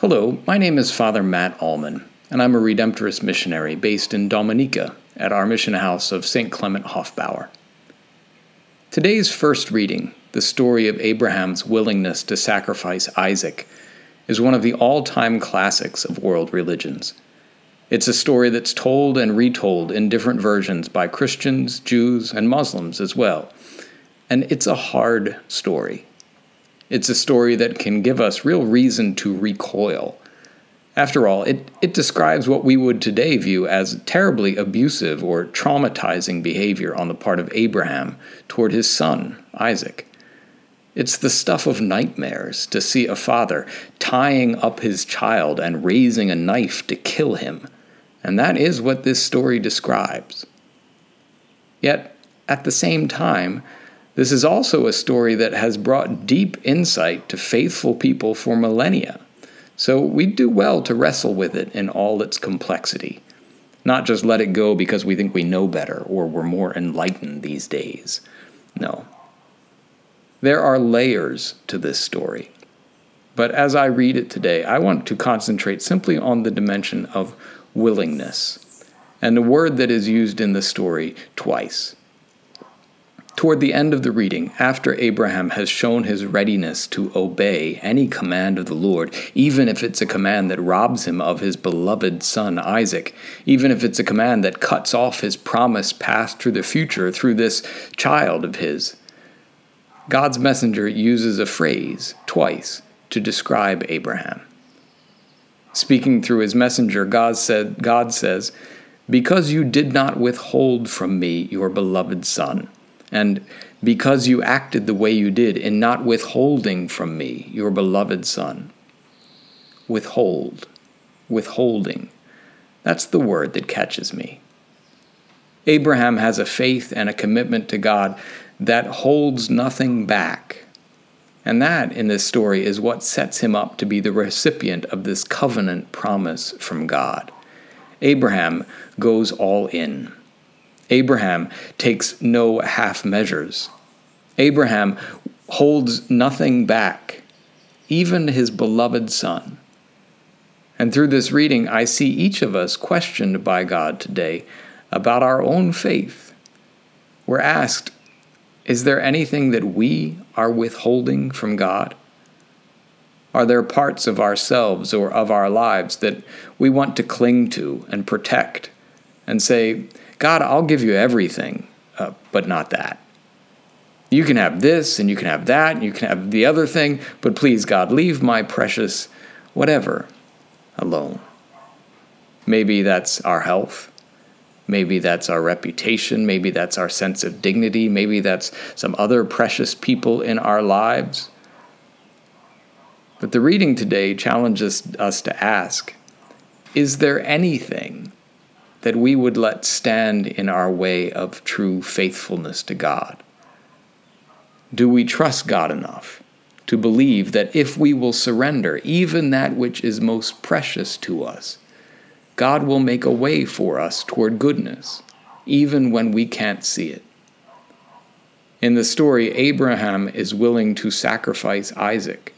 Hello, my name is Father Matt Allman, and I'm a Redemptorist missionary based in Dominica at our mission house of St. Clement Hofbauer. Today's first reading, the story of Abraham's willingness to sacrifice Isaac, is one of the all time classics of world religions. It's a story that's told and retold in different versions by Christians, Jews, and Muslims as well. And it's a hard story. It's a story that can give us real reason to recoil. After all, it, it describes what we would today view as terribly abusive or traumatizing behavior on the part of Abraham toward his son, Isaac. It's the stuff of nightmares to see a father tying up his child and raising a knife to kill him. And that is what this story describes. Yet, at the same time, this is also a story that has brought deep insight to faithful people for millennia. So we do well to wrestle with it in all its complexity, not just let it go because we think we know better or we're more enlightened these days. No. There are layers to this story. But as I read it today, I want to concentrate simply on the dimension of willingness, and the word that is used in the story twice. Toward the end of the reading, after Abraham has shown his readiness to obey any command of the Lord, even if it's a command that robs him of his beloved son Isaac, even if it's a command that cuts off his promised path to the future through this child of his, God's messenger uses a phrase twice to describe Abraham. Speaking through his messenger, God said, God says, Because you did not withhold from me your beloved son and because you acted the way you did in not withholding from me your beloved Son. Withhold, withholding. That's the word that catches me. Abraham has a faith and a commitment to God that holds nothing back. And that, in this story, is what sets him up to be the recipient of this covenant promise from God. Abraham goes all in. Abraham takes no half measures. Abraham holds nothing back, even his beloved son. And through this reading, I see each of us questioned by God today about our own faith. We're asked, is there anything that we are withholding from God? Are there parts of ourselves or of our lives that we want to cling to and protect and say, God, I'll give you everything, uh, but not that. You can have this and you can have that and you can have the other thing, but please, God, leave my precious whatever alone. Maybe that's our health. Maybe that's our reputation. Maybe that's our sense of dignity. Maybe that's some other precious people in our lives. But the reading today challenges us to ask Is there anything that we would let stand in our way of true faithfulness to God? Do we trust God enough to believe that if we will surrender even that which is most precious to us, God will make a way for us toward goodness, even when we can't see it? In the story, Abraham is willing to sacrifice Isaac,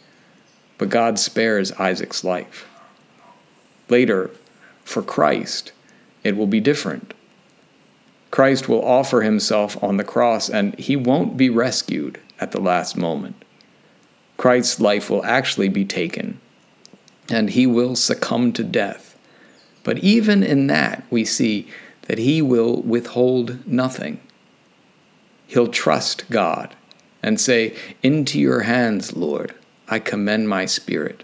but God spares Isaac's life. Later, for Christ, it will be different. Christ will offer himself on the cross and he won't be rescued at the last moment. Christ's life will actually be taken and he will succumb to death. But even in that, we see that he will withhold nothing. He'll trust God and say, Into your hands, Lord, I commend my spirit.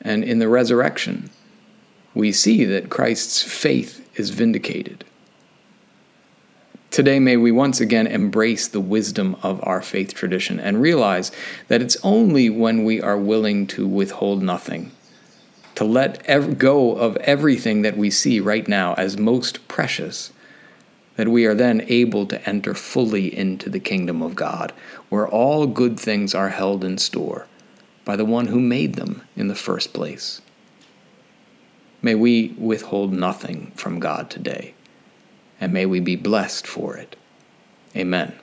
And in the resurrection, we see that Christ's faith is vindicated. Today, may we once again embrace the wisdom of our faith tradition and realize that it's only when we are willing to withhold nothing, to let ev- go of everything that we see right now as most precious, that we are then able to enter fully into the kingdom of God, where all good things are held in store by the one who made them in the first place. May we withhold nothing from God today, and may we be blessed for it. Amen.